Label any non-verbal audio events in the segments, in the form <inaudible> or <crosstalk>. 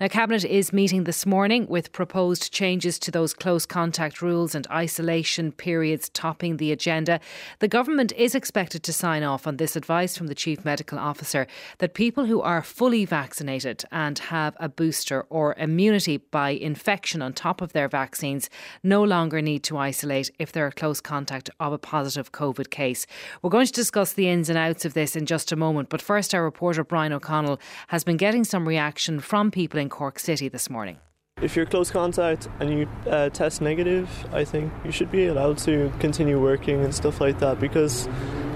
Now, Cabinet is meeting this morning with proposed changes to those close contact rules and isolation periods topping the agenda. The government is expected to sign off on this advice from the Chief Medical Officer that people who are fully vaccinated and have a booster or immunity by infection on top of their vaccines no longer need to isolate if they're a close contact of a positive COVID case. We're going to discuss the ins and outs of this in just a moment, but first, our reporter Brian O'Connell has been getting some reaction from people in Cork City this morning. If you're close contact and you uh, test negative, I think you should be allowed to continue working and stuff like that because,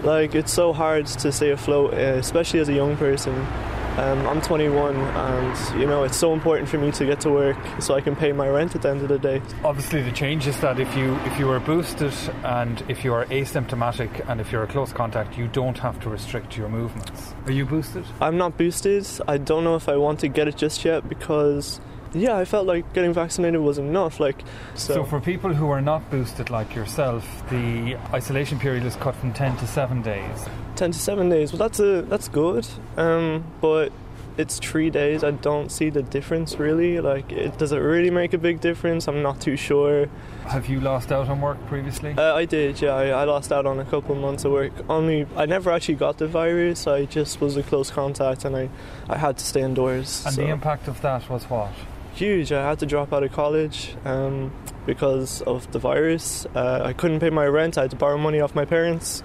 like, it's so hard to stay afloat, uh, especially as a young person. Um, I'm 21, and you know it's so important for me to get to work so I can pay my rent at the end of the day. Obviously, the change is that if you if you are boosted and if you are asymptomatic and if you're a close contact, you don't have to restrict your movements. Are you boosted? I'm not boosted. I don't know if I want to get it just yet because yeah, I felt like getting vaccinated was enough. Like, so. so. for people who are not boosted like yourself, the isolation period is cut from ten to seven days. Ten to seven days. Well, that's a that's good. Um, but it's three days. I don't see the difference really. Like, it, does it really make a big difference? I'm not too sure. Have you lost out on work previously? Uh, I did. Yeah, I, I, lost out on a couple of months of work. Only I never actually got the virus. I just was a close contact, and I I had to stay indoors. And so. the impact of that was what? Huge. I had to drop out of college um, because of the virus. Uh, I couldn't pay my rent. I had to borrow money off my parents.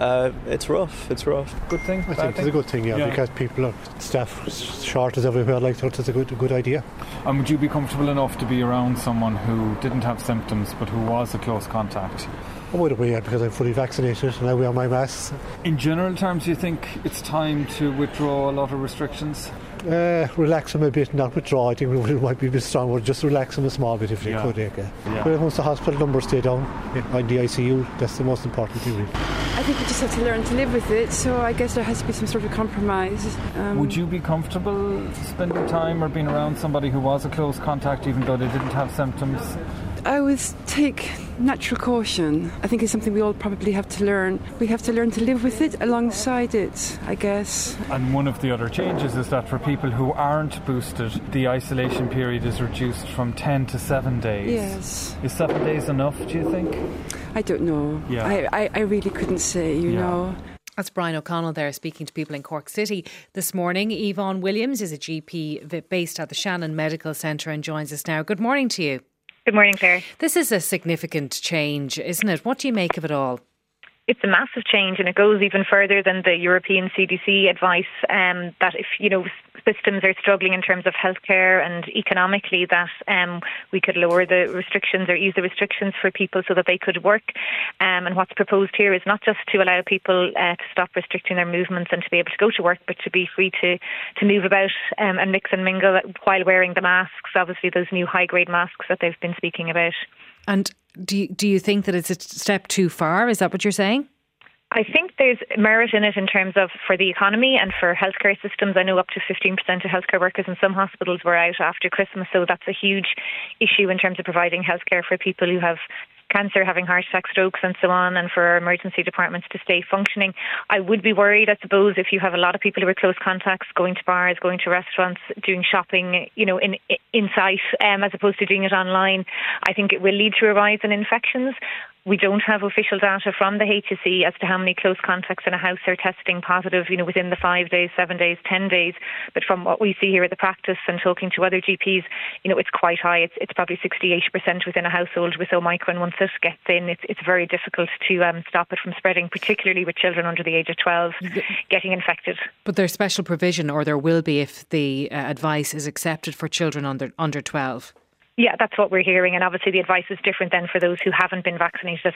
Uh, it's rough. It's rough. Good thing. I think it's a good thing, yeah, yeah, because people are staff shortage everywhere. Like so, it's a good, good idea. And would you be comfortable enough to be around someone who didn't have symptoms but who was a close contact? I would be, yeah, because I'm fully vaccinated and I wear my mask. In general terms, do you think it's time to withdraw a lot of restrictions? Uh, relax them a bit, not withdraw. I think we <laughs> might be a bit stronger. Just relax them a small bit if they yeah. could. Yeah. yeah. But once the hospital numbers stay down yeah, in the ICU, that's the most important thing. Really. I think we just have to learn to live with it. So I guess there has to be some sort of compromise. Um, Would you be comfortable spending time or being around somebody who was a close contact, even though they didn't have symptoms? I would take natural caution. I think it's something we all probably have to learn. We have to learn to live with it alongside it, I guess. And one of the other changes is that for people who aren't boosted, the isolation period is reduced from 10 to 7 days. Yes. Is 7 days enough, do you think? I don't know. Yeah. I, I, I really couldn't say, you yeah. know. That's Brian O'Connell there speaking to people in Cork City this morning. Yvonne Williams is a GP based at the Shannon Medical Centre and joins us now. Good morning to you. Good morning, Claire. This is a significant change, isn't it? What do you make of it all? It's a massive change, and it goes even further than the European CDC advice um, that if you know systems are struggling in terms of healthcare and economically, that um, we could lower the restrictions or ease the restrictions for people so that they could work. Um, and what's proposed here is not just to allow people uh, to stop restricting their movements and to be able to go to work, but to be free to, to move about um, and mix and mingle while wearing the masks, obviously, those new high grade masks that they've been speaking about. And do you, do you think that it's a step too far? Is that what you're saying? I think there's merit in it in terms of for the economy and for healthcare systems. I know up to 15% of healthcare workers in some hospitals were out after Christmas, so that's a huge issue in terms of providing healthcare for people who have cancer, having heart attack, strokes, and so on, and for our emergency departments to stay functioning. I would be worried, I suppose, if you have a lot of people who are close contacts, going to bars, going to restaurants, doing shopping, you know, in in sight, um, as opposed to doing it online. I think it will lead to a rise in infections. We don't have official data from the HSE as to how many close contacts in a house are testing positive, you know, within the five days, seven days, ten days. But from what we see here at the practice and talking to other GPs, you know, it's quite high. It's, it's probably 60, 80% within a household with Omicron. Once it gets in, it's, it's very difficult to um, stop it from spreading, particularly with children under the age of 12 getting infected. But there's special provision, or there will be if the uh, advice is accepted for children under, under 12. Yeah, that's what we're hearing, and obviously the advice is different then for those who haven't been vaccinated,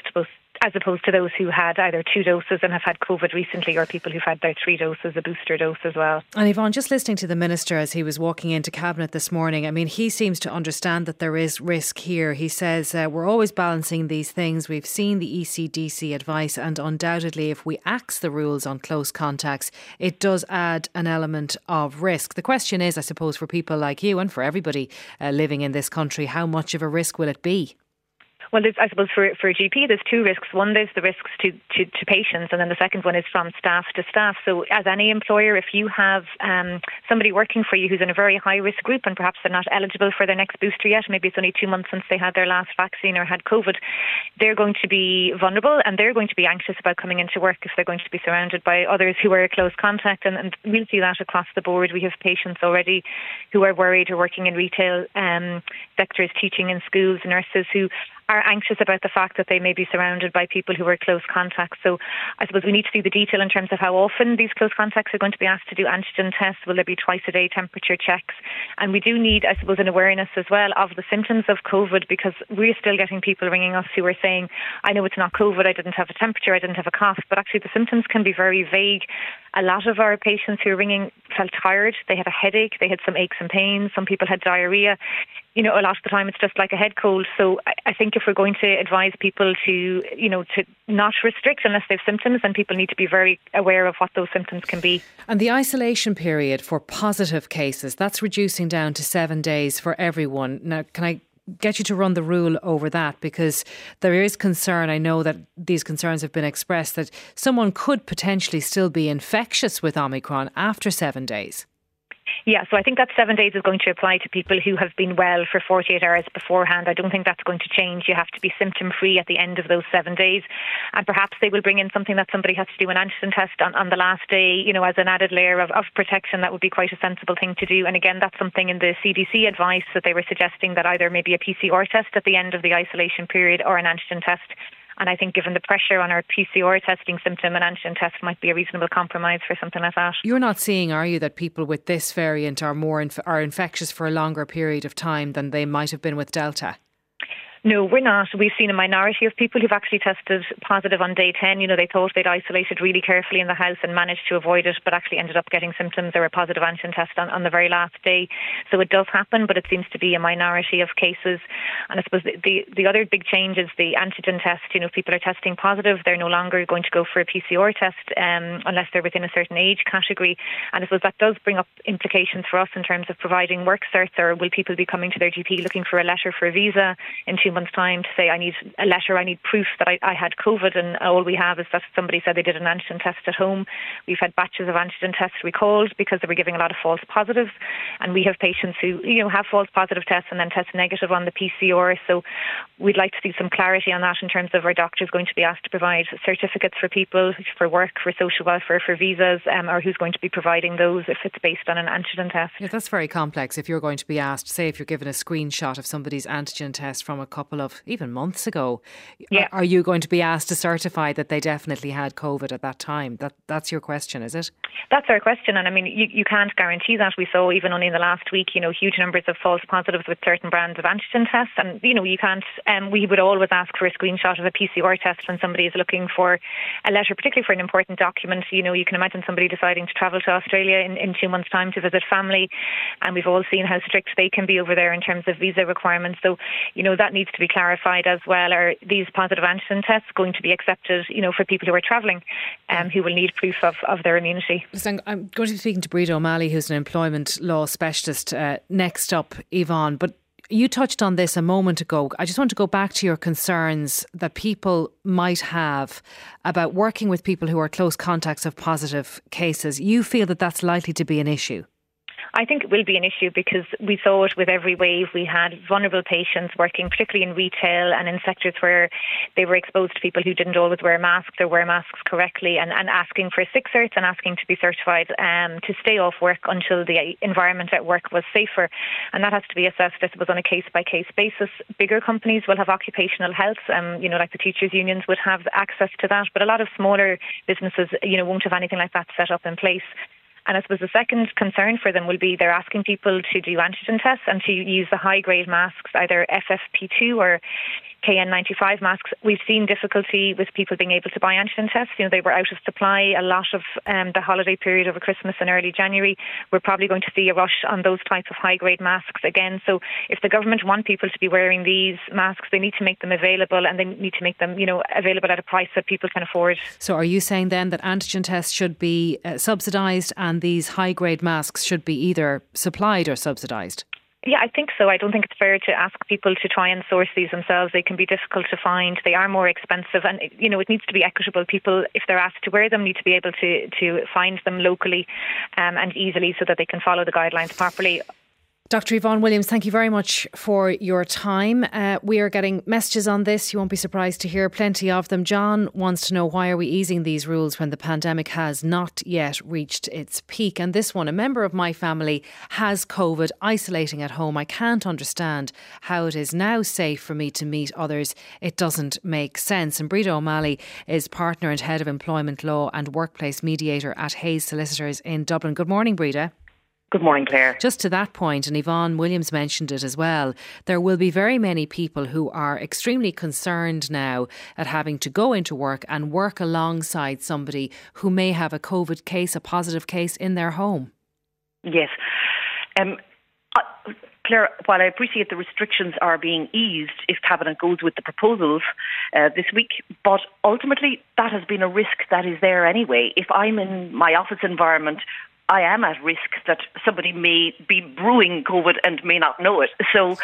as opposed to those who had either two doses and have had COVID recently, or people who've had their three doses, a booster dose as well. And Yvonne, just listening to the minister as he was walking into cabinet this morning, I mean, he seems to understand that there is risk here. He says uh, we're always balancing these things. We've seen the ECDC advice, and undoubtedly, if we axe the rules on close contacts, it does add an element of risk. The question is, I suppose, for people like you and for everybody uh, living in this country country, how much of a risk will it be? Well, I suppose for, for a GP, there's two risks. One, there's the risks to, to, to, patients, and then the second one is from staff to staff. So, as any employer, if you have um, somebody working for you who's in a very high risk group and perhaps they're not eligible for their next booster yet, maybe it's only two months since they had their last vaccine or had COVID, they're going to be vulnerable and they're going to be anxious about coming into work if they're going to be surrounded by others who are a close contact. And, and we'll see that across the board. We have patients already who are worried or working in retail um, sectors, teaching in schools, nurses who are anxious about the fact that they may be surrounded by people who are close contacts. So I suppose we need to see the detail in terms of how often these close contacts are going to be asked to do antigen tests. Will there be twice a day temperature checks? And we do need, I suppose, an awareness as well of the symptoms of COVID because we're still getting people ringing us who are saying, I know it's not COVID, I didn't have a temperature, I didn't have a cough, but actually the symptoms can be very vague. A lot of our patients who were ringing felt tired, they had a headache, they had some aches and pains, some people had diarrhea you know, a lot of the time it's just like a head cold. So I think if we're going to advise people to, you know, to not restrict unless they have symptoms, then people need to be very aware of what those symptoms can be. And the isolation period for positive cases, that's reducing down to seven days for everyone. Now, can I get you to run the rule over that because there is concern. I know that these concerns have been expressed that someone could potentially still be infectious with Omicron after seven days. Yeah, so I think that seven days is going to apply to people who have been well for 48 hours beforehand. I don't think that's going to change. You have to be symptom free at the end of those seven days. And perhaps they will bring in something that somebody has to do an antigen test on, on the last day, you know, as an added layer of, of protection. That would be quite a sensible thing to do. And again, that's something in the CDC advice that they were suggesting that either maybe a PCR test at the end of the isolation period or an antigen test and I think given the pressure on our PCR testing symptom, an antigen test might be a reasonable compromise for something like that. You're not seeing, are you, that people with this variant are more inf- are infectious for a longer period of time than they might have been with Delta? No, we're not. We've seen a minority of people who've actually tested positive on day 10. You know, they thought they'd isolated really carefully in the house and managed to avoid it, but actually ended up getting symptoms or a positive antigen test on, on the very last day. So it does happen, but it seems to be a minority of cases. And I suppose the, the, the other big change is the antigen test. You know, people are testing positive, they're no longer going to go for a PCR test um, unless they're within a certain age category. And I suppose that does bring up implications for us in terms of providing work certs, or will people be coming to their GP looking for a letter for a visa in two months' time to say I need a letter, I need proof that I, I had COVID, and all we have is that somebody said they did an antigen test at home. We've had batches of antigen tests recalled because they were giving a lot of false positives, and we have patients who you know have false positive tests and then test negative on the PCR. So we'd like to see some clarity on that in terms of our doctors going to be asked to provide certificates for people for work, for social welfare, for visas, um, or who's going to be providing those if it's based on an antigen test. Yeah, that's very complex. If you're going to be asked, say, if you're given a screenshot of somebody's antigen test from a couple of even months ago. Yeah. Are you going to be asked to certify that they definitely had COVID at that time? That that's your question, is it? That's our question, and I mean, you, you can't guarantee that. We saw even only in the last week, you know, huge numbers of false positives with certain brands of antigen tests, and you know, you can't. Um, we would always ask for a screenshot of a PCR test when somebody is looking for a letter, particularly for an important document. You know, you can imagine somebody deciding to travel to Australia in, in two months' time to visit family, and we've all seen how strict they can be over there in terms of visa requirements. So, you know, that needs to be clarified as well. Are these positive antigen tests going to be accepted, you know, for people who are travelling, um, who will need proof of, of their immunity? I'm going to be speaking to Breda O'Malley, who's an employment law specialist. Uh, next up, Yvonne, but you touched on this a moment ago. I just want to go back to your concerns that people might have about working with people who are close contacts of positive cases. You feel that that's likely to be an issue. I think it will be an issue because we saw it with every wave. We had vulnerable patients working, particularly in retail and in sectors where they were exposed to people who didn't always wear masks or wear masks correctly and, and asking for sick certs and asking to be certified um, to stay off work until the environment at work was safer. And that has to be assessed, I suppose, on a case by case basis. Bigger companies will have occupational health, um, you know, like the teachers' unions would have access to that, but a lot of smaller businesses, you know, won't have anything like that set up in place. And I suppose the second concern for them will be they're asking people to do antigen tests and to use the high grade masks, either FFP2 or KN95 masks, we've seen difficulty with people being able to buy antigen tests. You know, they were out of supply a lot of um, the holiday period over Christmas and early January. We're probably going to see a rush on those types of high grade masks again. So if the government want people to be wearing these masks, they need to make them available and they need to make them, you know, available at a price that people can afford. So are you saying then that antigen tests should be uh, subsidised and these high grade masks should be either supplied or subsidised? Yeah, I think so. I don't think it's fair to ask people to try and source these themselves. They can be difficult to find. They are more expensive, and you know it needs to be equitable. People, if they're asked to wear them, need to be able to to find them locally um, and easily, so that they can follow the guidelines properly. Dr. Yvonne Williams, thank you very much for your time. Uh, we are getting messages on this. You won't be surprised to hear plenty of them. John wants to know why are we easing these rules when the pandemic has not yet reached its peak? And this one, a member of my family has COVID, isolating at home. I can't understand how it is now safe for me to meet others. It doesn't make sense. And Breda O'Malley is partner and head of employment law and workplace mediator at Hayes Solicitors in Dublin. Good morning, Breda. Good morning, Claire. Just to that point, and Yvonne Williams mentioned it as well, there will be very many people who are extremely concerned now at having to go into work and work alongside somebody who may have a COVID case, a positive case in their home. Yes. Um, uh, Claire, while I appreciate the restrictions are being eased if Cabinet goes with the proposals uh, this week, but ultimately that has been a risk that is there anyway. If I'm in my office environment I am at risk that somebody may be brewing COVID and may not know it. So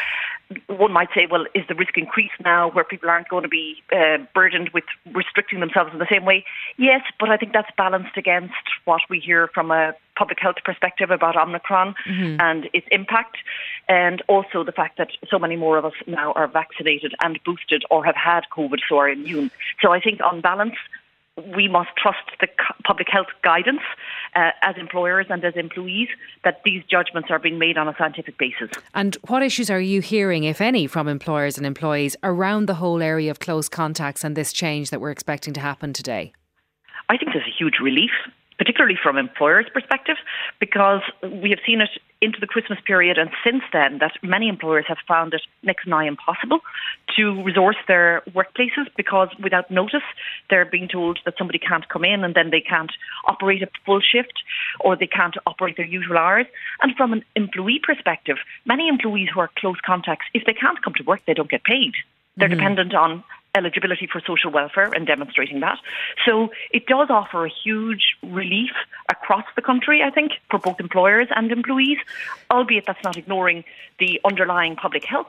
one might say, well, is the risk increased now where people aren't going to be uh, burdened with restricting themselves in the same way? Yes, but I think that's balanced against what we hear from a public health perspective about Omicron mm-hmm. and its impact, and also the fact that so many more of us now are vaccinated and boosted or have had COVID, so are immune. So I think on balance, we must trust the public health guidance uh, as employers and as employees that these judgments are being made on a scientific basis. And what issues are you hearing, if any, from employers and employees around the whole area of close contacts and this change that we're expecting to happen today? I think there's a huge relief particularly from employers' perspective, because we have seen it into the Christmas period and since then that many employers have found it next nigh impossible to resource their workplaces because without notice they're being told that somebody can't come in and then they can't operate a full shift or they can't operate their usual hours. And from an employee perspective, many employees who are close contacts, if they can't come to work, they don't get paid. They're mm-hmm. dependent on eligibility for social welfare and demonstrating that. So it does offer a huge relief across the country, I think, for both employers and employees, albeit that's not ignoring the underlying public health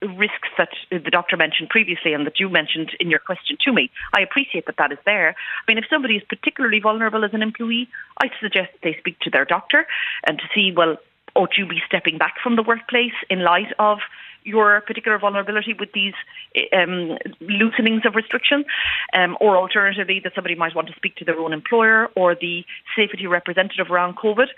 risks that the doctor mentioned previously and that you mentioned in your question to me. I appreciate that that is there. I mean, if somebody is particularly vulnerable as an employee, I suggest they speak to their doctor and to see, well, ought you be stepping back from the workplace in light of your particular vulnerability with these um, loosenings of restriction, um, or alternatively, that somebody might want to speak to their own employer or the safety representative around COVID.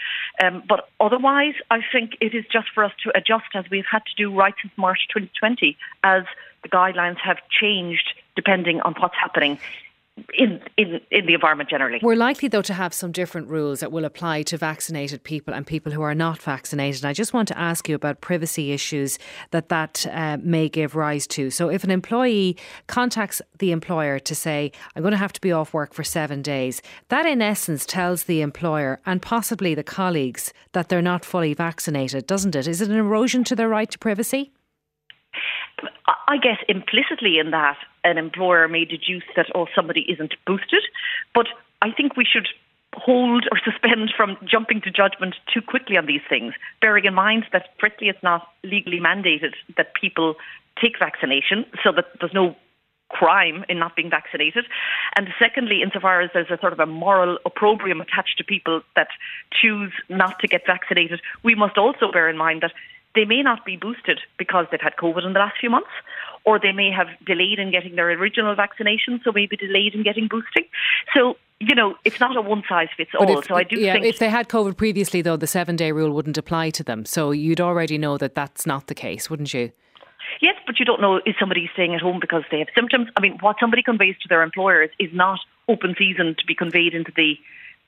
Um, but otherwise, I think it is just for us to adjust as we've had to do right since March 2020 as the guidelines have changed depending on what's happening in, in, in the environment generally. We're likely, though, to have some different rules that will apply to vaccinated people and people who are not vaccinated. I just want to ask you about privacy issues that that uh, may give rise to. So, if an employee contacts the employer to say, I'm going to have to be off work for seven days, that in essence tells the employer and possibly the colleagues that they're not fully vaccinated, doesn't it? Is it an erosion to their right to privacy? I guess implicitly in that, an employer may deduce that, oh, somebody isn't boosted. But I think we should hold or <laughs> suspend from jumping to judgment too quickly on these things, bearing in mind that, firstly, it's not legally mandated that people take vaccination, so that there's no crime in not being vaccinated. And secondly, insofar as there's a sort of a moral opprobrium attached to people that choose not to get vaccinated, we must also bear in mind that they may not be boosted because they've had COVID in the last few months, or they may have delayed in getting their original vaccination, so maybe delayed in getting boosting. So you know, it's not a one size fits all. If, so I do yeah, think if they had COVID previously, though, the seven day rule wouldn't apply to them. So you'd already know that that's not the case, wouldn't you? Yes, but you don't know is somebody staying at home because they have symptoms. I mean, what somebody conveys to their employers is not open season to be conveyed into the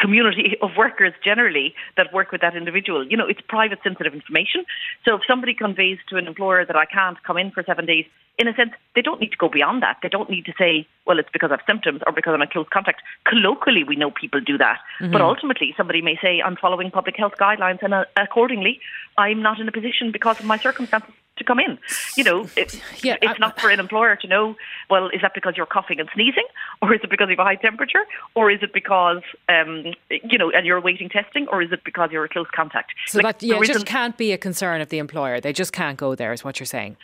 community of workers generally that work with that individual. You know, it's private sensitive information. So if somebody conveys to an employer that I can't come in for seven days, in a sense, they don't need to go beyond that. They don't need to say, well, it's because of symptoms or because I'm in close contact. Colloquially, we know people do that. Mm-hmm. But ultimately, somebody may say, I'm following public health guidelines and uh, accordingly, I'm not in a position because of my circumstances to come in. You know, it, yeah, it's I, not for an employer to know, well, is that because you're coughing and sneezing? Or is it because you have a high temperature? Or is it because, um, you know, and you're awaiting testing? Or is it because you're a close contact? So like, that yeah, just can't be a concern of the employer. They just can't go there, is what you're saying.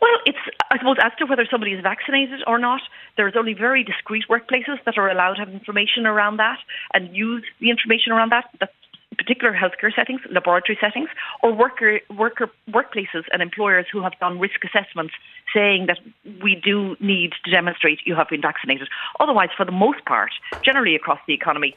Well, it's, I suppose, as to whether somebody is vaccinated or not, there's only very discreet workplaces that are allowed to have information around that and use the information around that. That's particular healthcare settings, laboratory settings, or worker, worker workplaces and employers who have done risk assessments saying that we do need to demonstrate you have been vaccinated. Otherwise, for the most part, generally across the economy,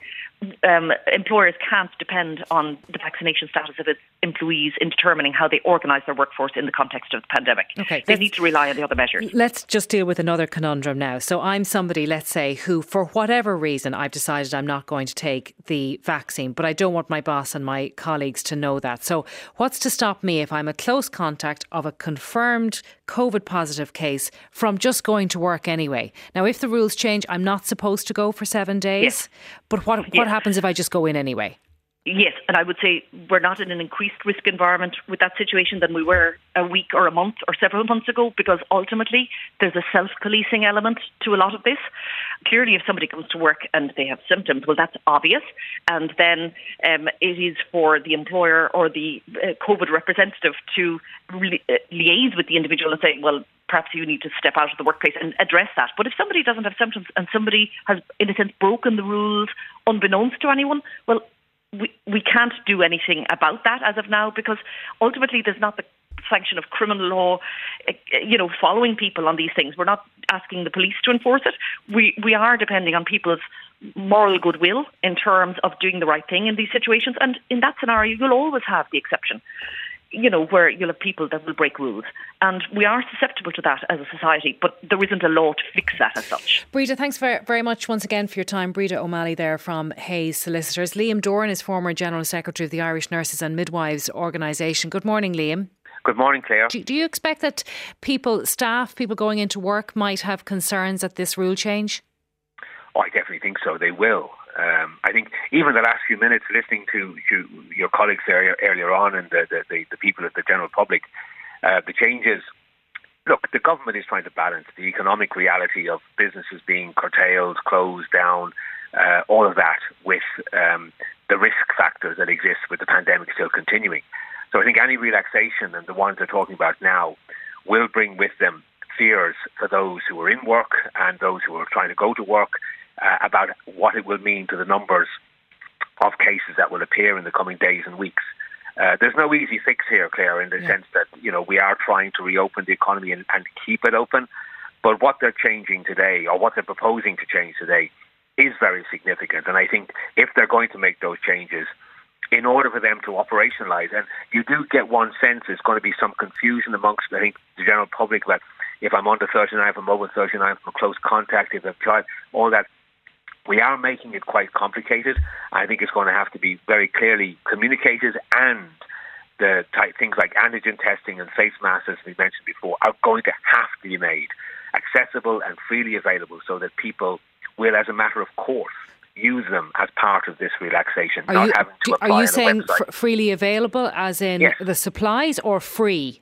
um, employers can't depend on the vaccination status of its employees in determining how they organise their workforce in the context of the pandemic. Okay, they need to rely on the other measures. Let's just deal with another conundrum now. So I'm somebody, let's say, who, for whatever reason, I've decided I'm not going to take the vaccine, but I don't want my boss and my colleagues to know that. So what's to stop me if I'm a close contact of a confirmed COVID positive case from just going to work anyway? Now, if the rules change, I'm not supposed to go for seven days. Yes. But what yes. what happens if I just go in anyway? Yes, and I would say we're not in an increased risk environment with that situation than we were a week or a month or several months ago because ultimately there's a self policing element to a lot of this. Clearly, if somebody comes to work and they have symptoms, well, that's obvious. And then um, it is for the employer or the uh, COVID representative to li- uh, liaise with the individual and say, well, perhaps you need to step out of the workplace and address that. But if somebody doesn't have symptoms and somebody has, in a sense, broken the rules unbeknownst to anyone, well, we, we can't do anything about that as of now because ultimately there's not the sanction of criminal law, eh, you know, following people on these things. We're not asking the police to enforce it. We we are depending on people's moral goodwill in terms of doing the right thing in these situations. And in that scenario, you'll always have the exception you know, where you'll have people that will break rules. And we are susceptible to that as a society, but there isn't a law to fix that as such. Breda, thanks very, very much once again for your time. Breda O'Malley there from Hayes Solicitors. Liam Doran is former General Secretary of the Irish Nurses and Midwives Organisation. Good morning, Liam. Good morning, Claire. Do, do you expect that people, staff, people going into work might have concerns at this rule change? Oh, I definitely think so. They will. Um, I think even the last few minutes listening to, to your colleagues there earlier on and the, the, the, the people of the general public, uh, the changes. Look, the government is trying to balance the economic reality of businesses being curtailed, closed down, uh, all of that with um, the risk factors that exist with the pandemic still continuing. So I think any relaxation and the ones they're talking about now will bring with them fears for those who are in work and those who are trying to go to work uh, about what it will mean to the numbers of cases that will appear in the coming days and weeks. Uh, there's no easy fix here, Claire, in the yeah. sense that you know we are trying to reopen the economy and, and keep it open. But what they're changing today, or what they're proposing to change today, is very significant. And I think if they're going to make those changes, in order for them to operationalise, and you do get one sense there's going to be some confusion amongst, I think, the general public about if I'm under 39, if I'm over 39, if I'm close contact, if I've tried all that we are making it quite complicated. I think it's going to have to be very clearly communicated and the type, things like antigen testing and face masks, as we mentioned before, are going to have to be made accessible and freely available so that people will, as a matter of course, use them as part of this relaxation. Are you, are you saying fr- freely available, as in yes. the supplies, or free?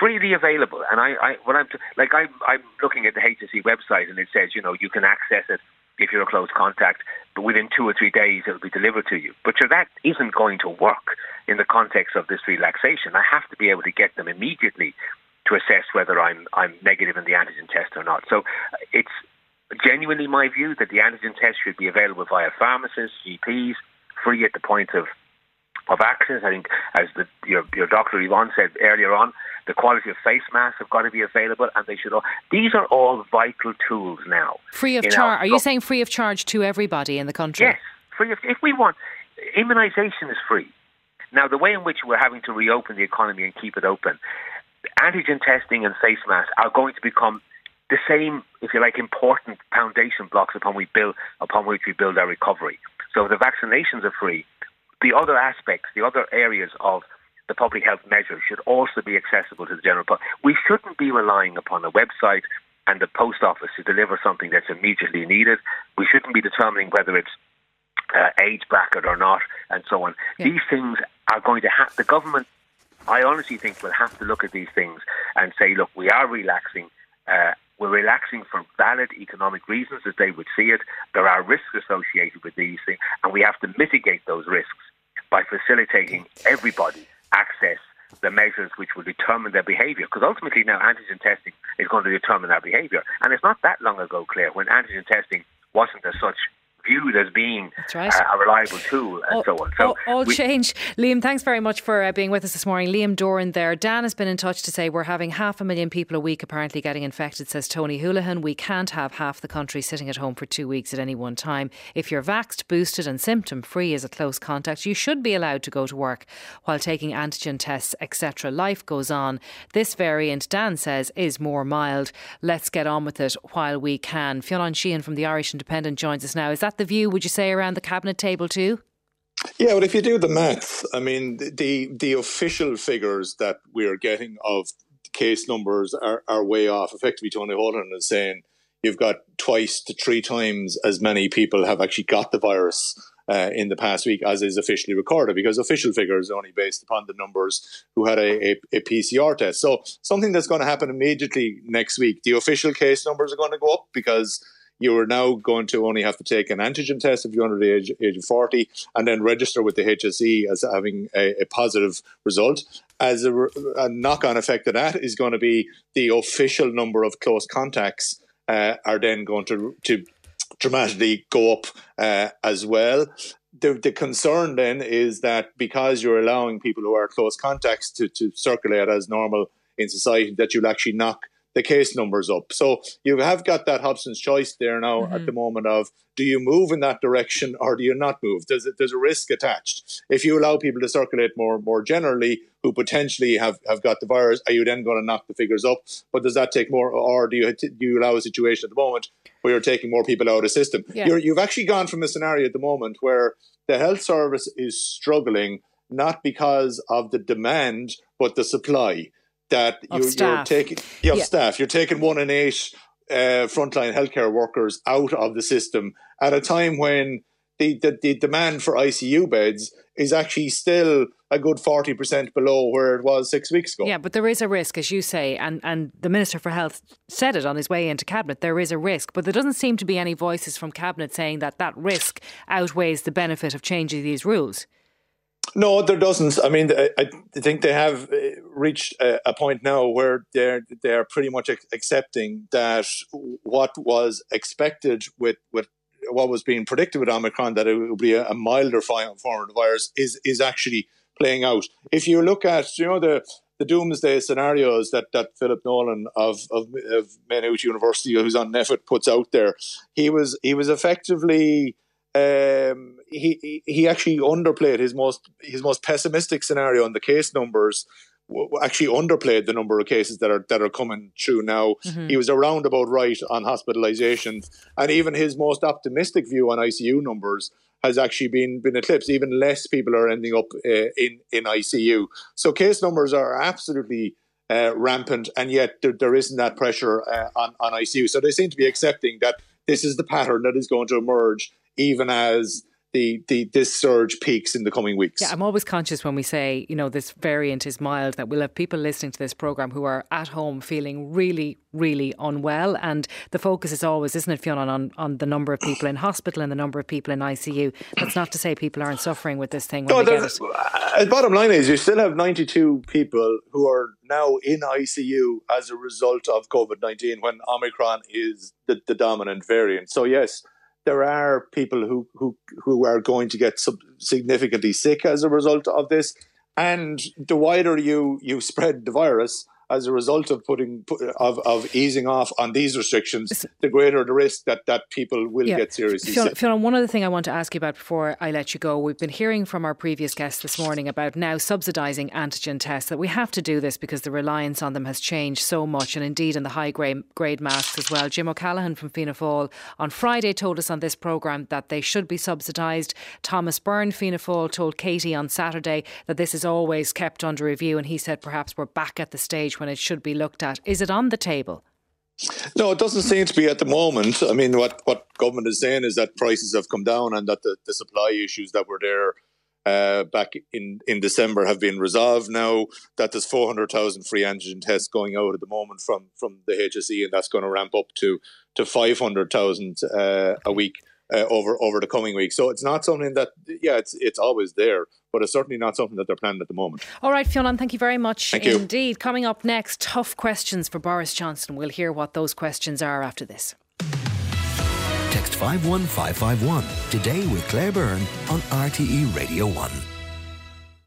Freely available, and I, I when I'm t- like I'm, I'm looking at the HSE website, and it says you know you can access it if you're a close contact, but within two or three days it'll be delivered to you. But sure, that isn't going to work in the context of this relaxation. I have to be able to get them immediately to assess whether I'm I'm negative in the antigen test or not. So uh, it's genuinely my view that the antigen test should be available via pharmacists, GPs, free at the point of of access. I think, as the, your your doctor Yvonne said earlier on, the quality of face masks have got to be available, and they should. All, these are all vital tools now. Free of charge? Are you saying free of charge to everybody in the country? Yes, free of. If we want, immunisation is free. Now, the way in which we're having to reopen the economy and keep it open, antigen testing and face masks are going to become the same, if you like, important foundation blocks upon we build upon which we build our recovery. So the vaccinations are free. The other aspects, the other areas of the public health measures should also be accessible to the general public. We shouldn't be relying upon a website and the post office to deliver something that's immediately needed. We shouldn't be determining whether it's uh, age bracket or not, and so on. Yeah. These things are going to have the government I honestly think we'll have to look at these things and say, look, we are relaxing. Uh, we're relaxing for valid economic reasons as they would see it. There are risks associated with these things, and we have to mitigate those risks by facilitating everybody access the measures which will determine their behaviour. Because ultimately, now antigen testing is going to determine their behaviour. And it's not that long ago, Claire, when antigen testing wasn't as such viewed as being right. uh, a reliable tool and all, so on. So all, all we, change. Liam, thanks very much for uh, being with us this morning. Liam Doran there. Dan has been in touch to say we're having half a million people a week apparently getting infected, says Tony Holohan. We can't have half the country sitting at home for two weeks at any one time. If you're vaxed, boosted and symptom free as a close contact, you should be allowed to go to work while taking antigen tests, etc. Life goes on. This variant, Dan says, is more mild. Let's get on with it while we can. Fionn Sheahan from the Irish Independent joins us now. Is that the view, would you say, around the cabinet table too? Yeah, well, if you do the maths, I mean, the the official figures that we are getting of case numbers are, are way off. Effectively, Tony Holohan is saying you've got twice to three times as many people have actually got the virus uh, in the past week as is officially recorded because official figures are only based upon the numbers who had a, a, a PCR test. So something that's going to happen immediately next week, the official case numbers are going to go up because you are now going to only have to take an antigen test if you're under the age, age of 40 and then register with the HSE as having a, a positive result. As a, a knock on effect of that is going to be the official number of close contacts uh, are then going to, to dramatically go up uh, as well. The, the concern then is that because you're allowing people who are close contacts to, to circulate as normal in society, that you'll actually knock the case numbers up. So you have got that Hobson's choice there now mm-hmm. at the moment of do you move in that direction or do you not move? There's a, there's a risk attached. If you allow people to circulate more more generally who potentially have, have got the virus, are you then going to knock the figures up? But does that take more, or do you do you allow a situation at the moment where you're taking more people out of the system? Yeah. you have actually gone from a scenario at the moment where the health service is struggling not because of the demand but the supply that you, are taking yeah. staff. You're taking one in eight uh, frontline healthcare workers out of the system at a time when the, the, the demand for ICU beds is actually still a good 40% below where it was six weeks ago. Yeah, but there is a risk, as you say, and, and the Minister for Health said it on his way into Cabinet. There is a risk, but there doesn't seem to be any voices from Cabinet saying that that risk outweighs the benefit of changing these rules. No, there doesn't. I mean, I think they have uh, reached a point now where they're they're pretty much accepting that what was expected with with what was being predicted with Omicron that it would be a milder form of the virus is is actually playing out. If you look at you know the the doomsday scenarios that, that Philip Nolan of, of, of University, who's on NPHET, puts out there, he was he was effectively um, he he actually underplayed his most his most pessimistic scenario on the case numbers. Actually, underplayed the number of cases that are that are coming through now. Mm-hmm. He was around about right on hospitalizations, and even his most optimistic view on ICU numbers has actually been been eclipsed. Even less people are ending up uh, in in ICU. So case numbers are absolutely uh, rampant, and yet there, there isn't that pressure uh, on on ICU. So they seem to be accepting that this is the pattern that is going to emerge even as the, the this surge peaks in the coming weeks. Yeah, I'm always conscious when we say, you know, this variant is mild that we'll have people listening to this program who are at home feeling really, really unwell, and the focus is always, isn't it, Fiona, on on the number of people in hospital and the number of people in ICU. That's not to say people aren't suffering with this thing. no, the uh, bottom line is you still have 92 people who are now in ICU as a result of COVID 19 when Omicron is the, the dominant variant. So yes there are people who who who are going to get sub- significantly sick as a result of this, and the wider you you spread the virus, as a result of putting of, of easing off on these restrictions, the greater the risk that, that people will yeah. get seriously Fiona, sick. Fiona, one other thing I want to ask you about before I let you go, we've been hearing from our previous guests this morning about now subsidising antigen tests. That we have to do this because the reliance on them has changed so much, and indeed in the high grade, grade masks as well. Jim O'Callaghan from Fianna Fáil on Friday told us on this programme that they should be subsidised. Thomas Byrne, Fianna Fáil, told Katie on Saturday that this is always kept under review, and he said perhaps we're back at the stage when it should be looked at. Is it on the table? No, it doesn't seem to be at the moment. I mean, what, what government is saying is that prices have come down and that the, the supply issues that were there uh, back in, in December have been resolved now. That there's 400,000 free antigen tests going out at the moment from from the HSE, and that's going to ramp up to to 500,000 uh, a week. Uh, over over the coming weeks, so it's not something that yeah, it's it's always there, but it's certainly not something that they're planning at the moment. All right, Fionn, thank you very much thank indeed. You. Coming up next, tough questions for Boris Johnson. We'll hear what those questions are after this. Text five one five five one today with Claire Byrne on RTE Radio One.